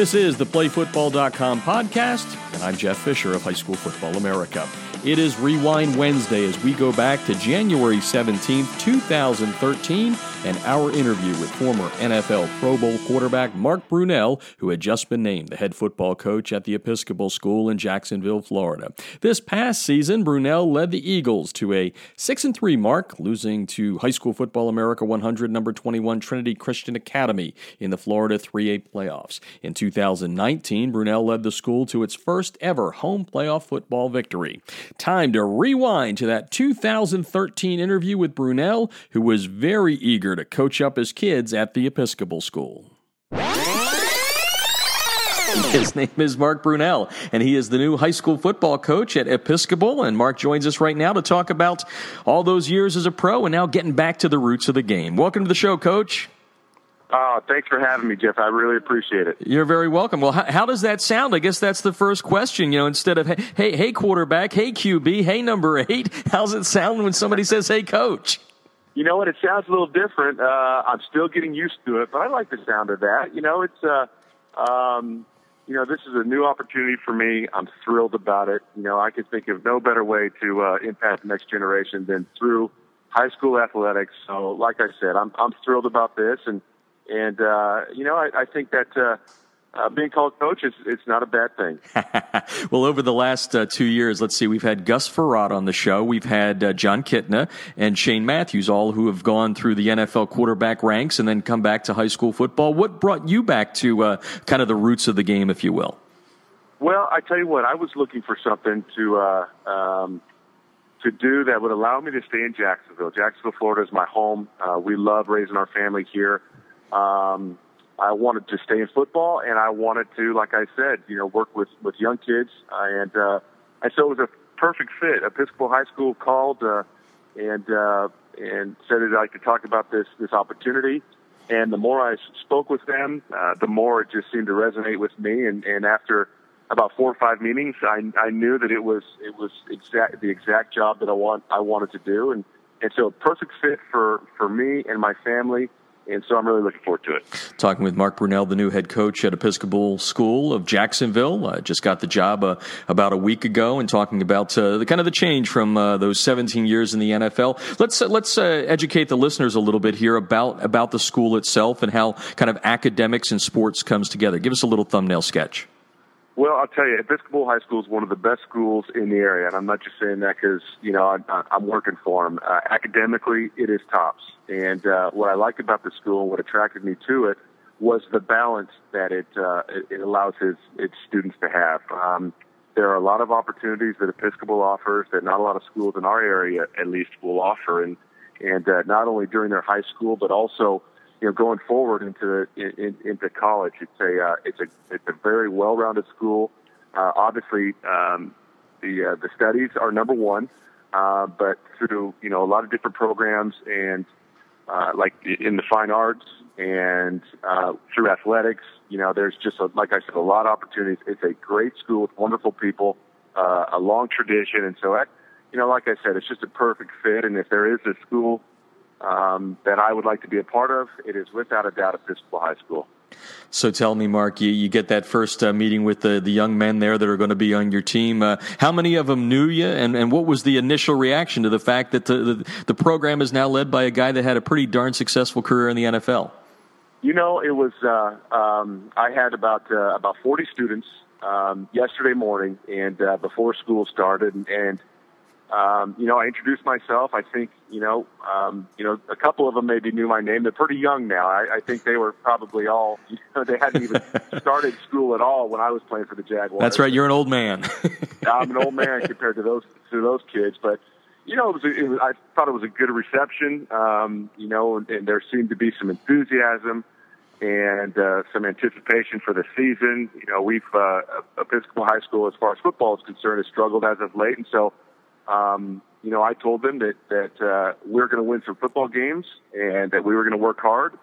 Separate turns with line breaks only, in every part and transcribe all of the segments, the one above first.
This is the PlayFootball.com podcast, and I'm Jeff Fisher of High School Football America. It is Rewind Wednesday as we go back to January 17th, 2013, and our interview with former NFL Pro Bowl quarterback Mark Brunell, who had just been named the head football coach at the Episcopal School in Jacksonville, Florida. This past season, Brunell led the Eagles to a 6 and 3 mark, losing to High School Football America 100 number 21 Trinity Christian Academy in the Florida 3A playoffs. In 2019, Brunell led the school to its first ever home playoff football victory. Time to rewind to that 2013 interview with Brunell, who was very eager to coach up his kids at the Episcopal School. His name is Mark Brunell, and he is the new high school football coach at Episcopal. And Mark joins us right now to talk about all those years as a pro and now getting back to the roots of the game. Welcome to the show, Coach.
Oh, thanks for having me, Jeff. I really appreciate it.
You're very welcome. Well, how, how, does that sound? I guess that's the first question. You know, instead of hey, hey, hey, quarterback, hey, QB, hey, number eight, how's it sound when somebody says, hey, coach?
You know what? It sounds a little different. Uh, I'm still getting used to it, but I like the sound of that. You know, it's uh, um, you know, this is a new opportunity for me. I'm thrilled about it. You know, I could think of no better way to uh, impact the next generation than through high school athletics. So, like I said, I'm I'm thrilled about this, and and uh, you know, I, I think that. Uh, uh, being called coach is it's not a bad thing.
well, over the last uh, two years, let's see, we've had Gus Frerotte on the show. We've had uh, Jon Kitna and Shane Matthews, all who have gone through the NFL quarterback ranks and then come back to high school football. What brought you back to uh, kind of the roots of the game, if you will?
Well, I tell you what, I was looking for something to uh, um, to do that would allow me to stay in Jacksonville. Jacksonville, Florida is my home. Uh, we love raising our family here. Um, I wanted to stay in football, and I wanted to, like I said, you know, work with with young kids, and uh, and so it was a perfect fit. Episcopal High School called uh, and uh, and said that I could talk about this this opportunity. And the more I spoke with them, uh, the more it just seemed to resonate with me. And, and after about four or five meetings, I, I knew that it was it was exact the exact job that I want I wanted to do. And and so a perfect fit for for me and my family and so I'm really looking forward to it.
Talking with Mark Brunell, the new head coach at Episcopal School of Jacksonville, uh, just got the job uh, about a week ago, and talking about uh, the kind of the change from uh, those 17 years in the NFL. Let's uh, let's uh, educate the listeners a little bit here about about the school itself and how kind of academics and sports comes together. Give us a little thumbnail sketch.
Well, I'll tell you, Episcopal High School is one of the best schools in the area, and I'm not just saying that because you know I, I'm working for them. Uh, academically, it is tops, and uh, what I like about the school, and what attracted me to it, was the balance that it uh, it allows its its students to have. Um, there are a lot of opportunities that Episcopal offers that not a lot of schools in our area, at least, will offer, and and uh, not only during their high school, but also you know, going forward into in, into college, it's a uh, it's a it's a very well-rounded school. Uh, obviously, um, the uh, the studies are number one, uh, but through you know a lot of different programs and uh, like in the fine arts and uh, through athletics, you know, there's just a, like I said, a lot of opportunities. It's a great school with wonderful people, uh, a long tradition, and so that, you know, like I said, it's just a perfect fit. And if there is a school um, that I would like to be a part of, it is without a doubt Episcopal High School.
So tell me, Mark, you, you get that first uh, meeting with the, the young men there that are going to be on your team. Uh, how many of them knew you, and, and what was the initial reaction to the fact that the, the, the program is now led by a guy that had a pretty darn successful career in the NFL?
You know, it was. Uh, um, I had about uh, about forty students um, yesterday morning, and uh, before school started, and, and um, you know, I introduced myself. I think, you know, um, you know, a couple of them maybe knew my name. They're pretty young now. I, I think they were probably all, you know, they hadn't even started school at all when I was playing for the Jaguars.
That's right. You're an old man.
I'm an old man compared to those to those kids, but you know, it was, it was I thought it was a good reception. Um, you know, and, and there seemed to be some enthusiasm and uh, some anticipation for the season. You know, we've uh, Episcopal High School, as far as football is concerned, has struggled as of late, and so um, you know, I told them that that uh, we are going to win some football games and that we were going to work hard,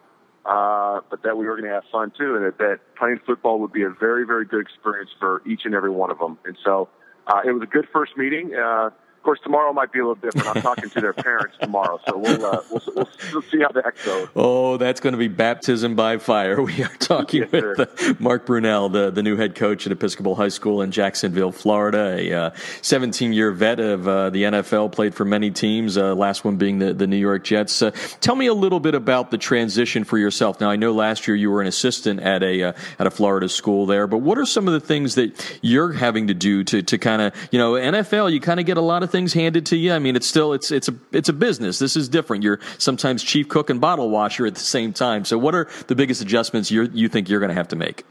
uh, but that we were going to have fun too, and that, that playing football would be a very, very good experience for each and every one of them. And so uh, it was a good first meeting. Uh, course, tomorrow might be a little different. I'm talking to their parents tomorrow, so we'll, uh, we'll, we'll, we'll see how that goes.
Oh, that's going to be baptism by fire. We are talking yes, with uh, Mark Brunell, the, the new head coach at Episcopal High School in Jacksonville, Florida, a 17 uh, year vet of uh, the NFL, played for many teams, uh, last one being the, the New York Jets. Uh, tell me a little bit about the transition for yourself. Now, I know last year you were an assistant at a at a Florida school there, but what are some of the things that you're having to do to, to kind of, you know, NFL, you kind of get a lot of things handed to you. I mean, it's still it's it's a it's a business. This is different. You're sometimes chief cook and bottle washer at the same time. So, what are the biggest adjustments you you think you're going to have to make?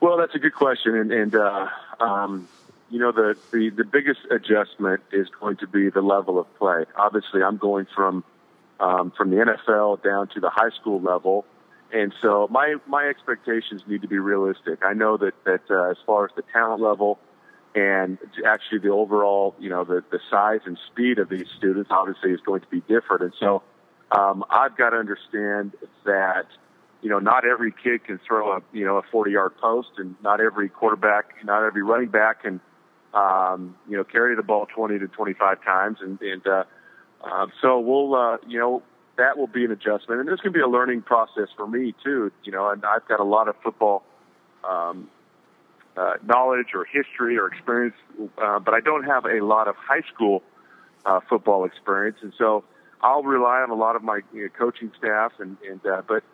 Well, that's a good question, and, and uh, um, you know the, the the biggest adjustment is going to be the level of play. Obviously, I'm going from um, from the NFL down to the high school level, and so my my expectations need to be realistic. I know that that uh, as far as the talent level and actually the overall, you know, the, the size and speed of these students obviously is going to be different. And so um, I've got to understand that, you know, not every kid can throw a, you know, a 40 yard post and not every quarterback, not every running back can, um, you know, carry the ball 20 to 25 times. And, and, uh, uh, so we'll, uh, you know, that will be an adjustment. And going to be a learning process for me too, you know, and I've got a lot of football, um, uh, knowledge or history or experience, uh, but I don't have a lot of high school uh, football experience, and so I'll rely on a lot of my you know, coaching staff. And, and uh, but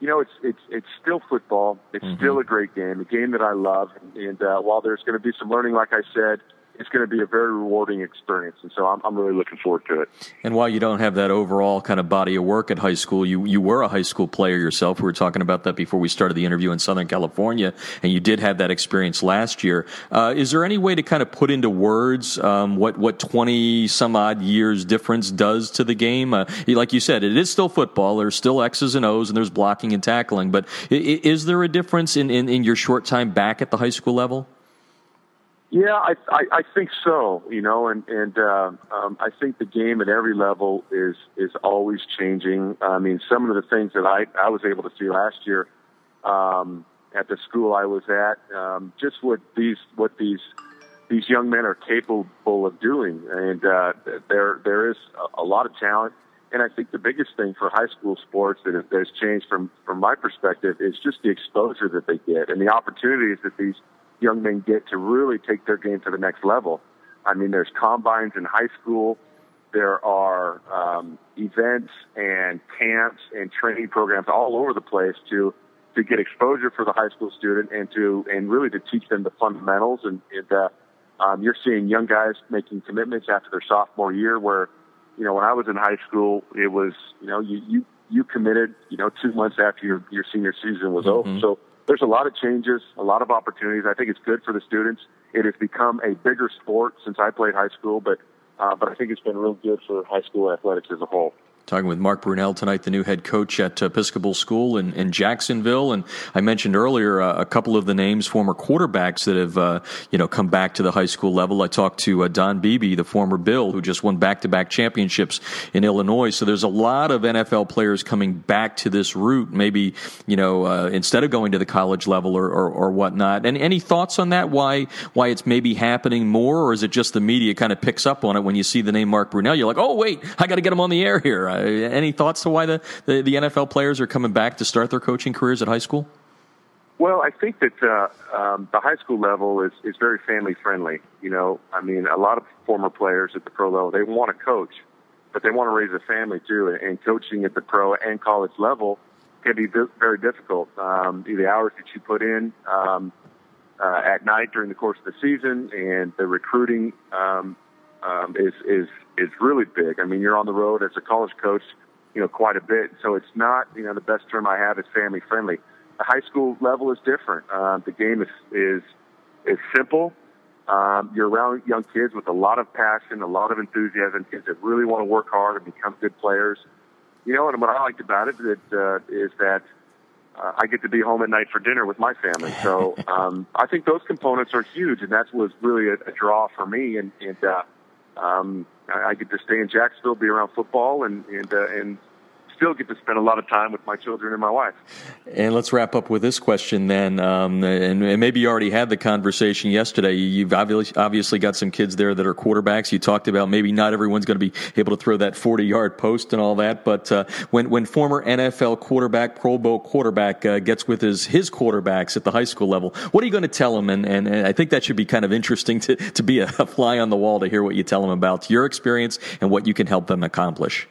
you know, it's it's it's still football. It's mm-hmm. still a great game, a game that I love. And, and uh, while there's going to be some learning, like I said, it's going to be a very rewarding experience, and so I'm, I'm really looking forward to it.
And while you don't have that overall kind of body of work at high school, you you were a high school player yourself. We were talking about that before we started the interview in Southern California, and you did have that experience last year. Uh, is there any way to kind of put into words um, what what twenty some odd years difference does to the game? Uh, like you said, it is still football. There's still X's and O's, and there's blocking and tackling. But is there a difference in, in, in your short time back at the high school level?
Yeah, I, I I think so. You know, and and uh, um, I think the game at every level is is always changing. I mean, some of the things that I I was able to see last year um, at the school I was at, um, just what these what these these young men are capable of doing, and uh, there there is a, a lot of talent. And I think the biggest thing for high school sports that, has changed from from my perspective is just the exposure that they get and the opportunities that these young men get to really take their game to the next level. I mean, there's combines in high school. There are um, events and camps and training programs all over the place to to get exposure for the high school student and to and really to teach them the fundamentals. And, and uh, um, you're seeing young guys making commitments after their sophomore year, where you know when I was in high school, it was you know you you you committed you know two months after your your senior season was mm-hmm. over. So there's a lot of changes, a lot of opportunities. I think it's good for the students. It has become a bigger sport since I played high school, but uh, but I think it's been real good for high school athletics as a whole.
Talking with Mark Brunell tonight, the new head coach at Episcopal School in, in Jacksonville, and I mentioned earlier uh, a couple of the names, former quarterbacks that have uh, you know come back to the high school level. I talked to uh, Don Beebe, the former Bill, who just won back-to-back championships in Illinois. So there's a lot of NFL players coming back to this route, maybe you know uh, instead of going to the college level or, or, or whatnot. And any thoughts on that? Why why it's maybe happening more, or is it just the media kind of picks up on it when you see the name Mark Brunell? You're like, oh wait, I got to get him on the air here. Uh, any thoughts to why the, the, the, NFL players are coming back to start their coaching careers at high school?
Well, I think that uh, um, the high school level is, is very family friendly. You know, I mean, a lot of former players at the pro level, they want to coach, but they want to raise a family too. And coaching at the pro and college level can be very difficult. Um, the hours that you put in um, uh, at night during the course of the season and the recruiting um, um, is is is really big. I mean, you're on the road as a college coach, you know, quite a bit. So it's not, you know, the best term I have is family friendly. The high school level is different. Uh, the game is is is simple. Um, you're around young kids with a lot of passion, a lot of enthusiasm, kids that really want to work hard and become good players. You know, and what I liked about it that, uh, is that uh, I get to be home at night for dinner with my family. So um, I think those components are huge, and that was really a, a draw for me. And, and uh, um, I, I get to stay in Jacksonville, be around football, and and uh, and still get to spend a lot of time with my children and my wife.
And let's wrap up with this question then. Um, and, and, maybe you already had the conversation yesterday. You've obviously, got some kids there that are quarterbacks. You talked about maybe not everyone's going to be able to throw that 40 yard post and all that. But uh, when, when former NFL quarterback, Pro Bowl quarterback uh, gets with his, his quarterbacks at the high school level, what are you going to tell them? And, and, and I think that should be kind of interesting to, to be a fly on the wall to hear what you tell them about your experience and what you can help them accomplish.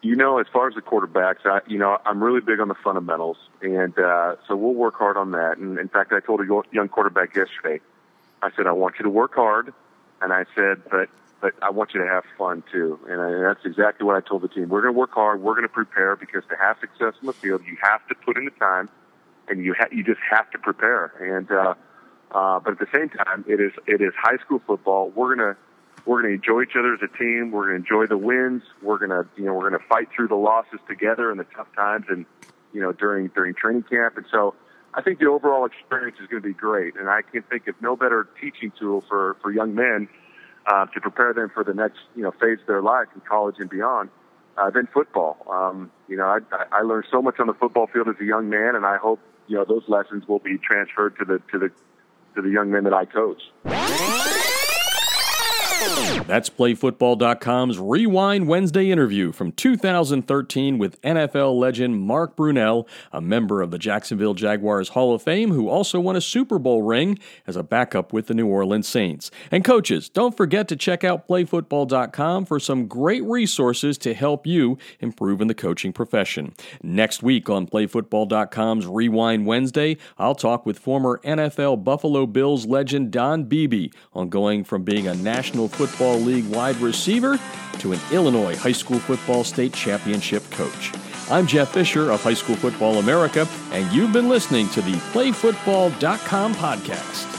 You know, as far as the quarterbacks, I, you know, I'm really big on the fundamentals, and uh, so we'll work hard on that. And in fact, I told a young quarterback yesterday, I said, I want you to work hard, and I said, but but I want you to have fun too. And, I, and that's exactly what I told the team. We're going to work hard. We're going to prepare because to have success in the field, you have to put in the time, and you ha- you just have to prepare. And uh, uh, but at the same time, it is it is high school football. We're gonna we're gonna enjoy each other as a team. We're gonna enjoy the wins. We're gonna you know we're gonna fight through the losses together and the tough times and you know during during training camp. And so I think the overall experience is going to be great. And I can think of no better teaching tool for for young men uh, to prepare them for the next you know phase of their life in college and beyond. Uh, than football. Um, you know, I, I learned so much on the football field as a young man, and I hope you know those lessons will be transferred to the to the to the young men that I coach.
That's PlayFootball.com's Rewind Wednesday interview from 2013 with NFL legend Mark Brunell, a member of the Jacksonville Jaguars Hall of Fame who also won a Super Bowl ring as a backup with the New Orleans Saints. And coaches, don't forget to check out PlayFootball.com for some great resources to help you improve in the coaching profession. Next week on PlayFootball.com's Rewind Wednesday, I'll talk with former NFL Buffalo Bills legend Don Beebe on going from being a national Football League wide receiver to an Illinois high school football state championship coach. I'm Jeff Fisher of High School Football America, and you've been listening to the PlayFootball.com podcast.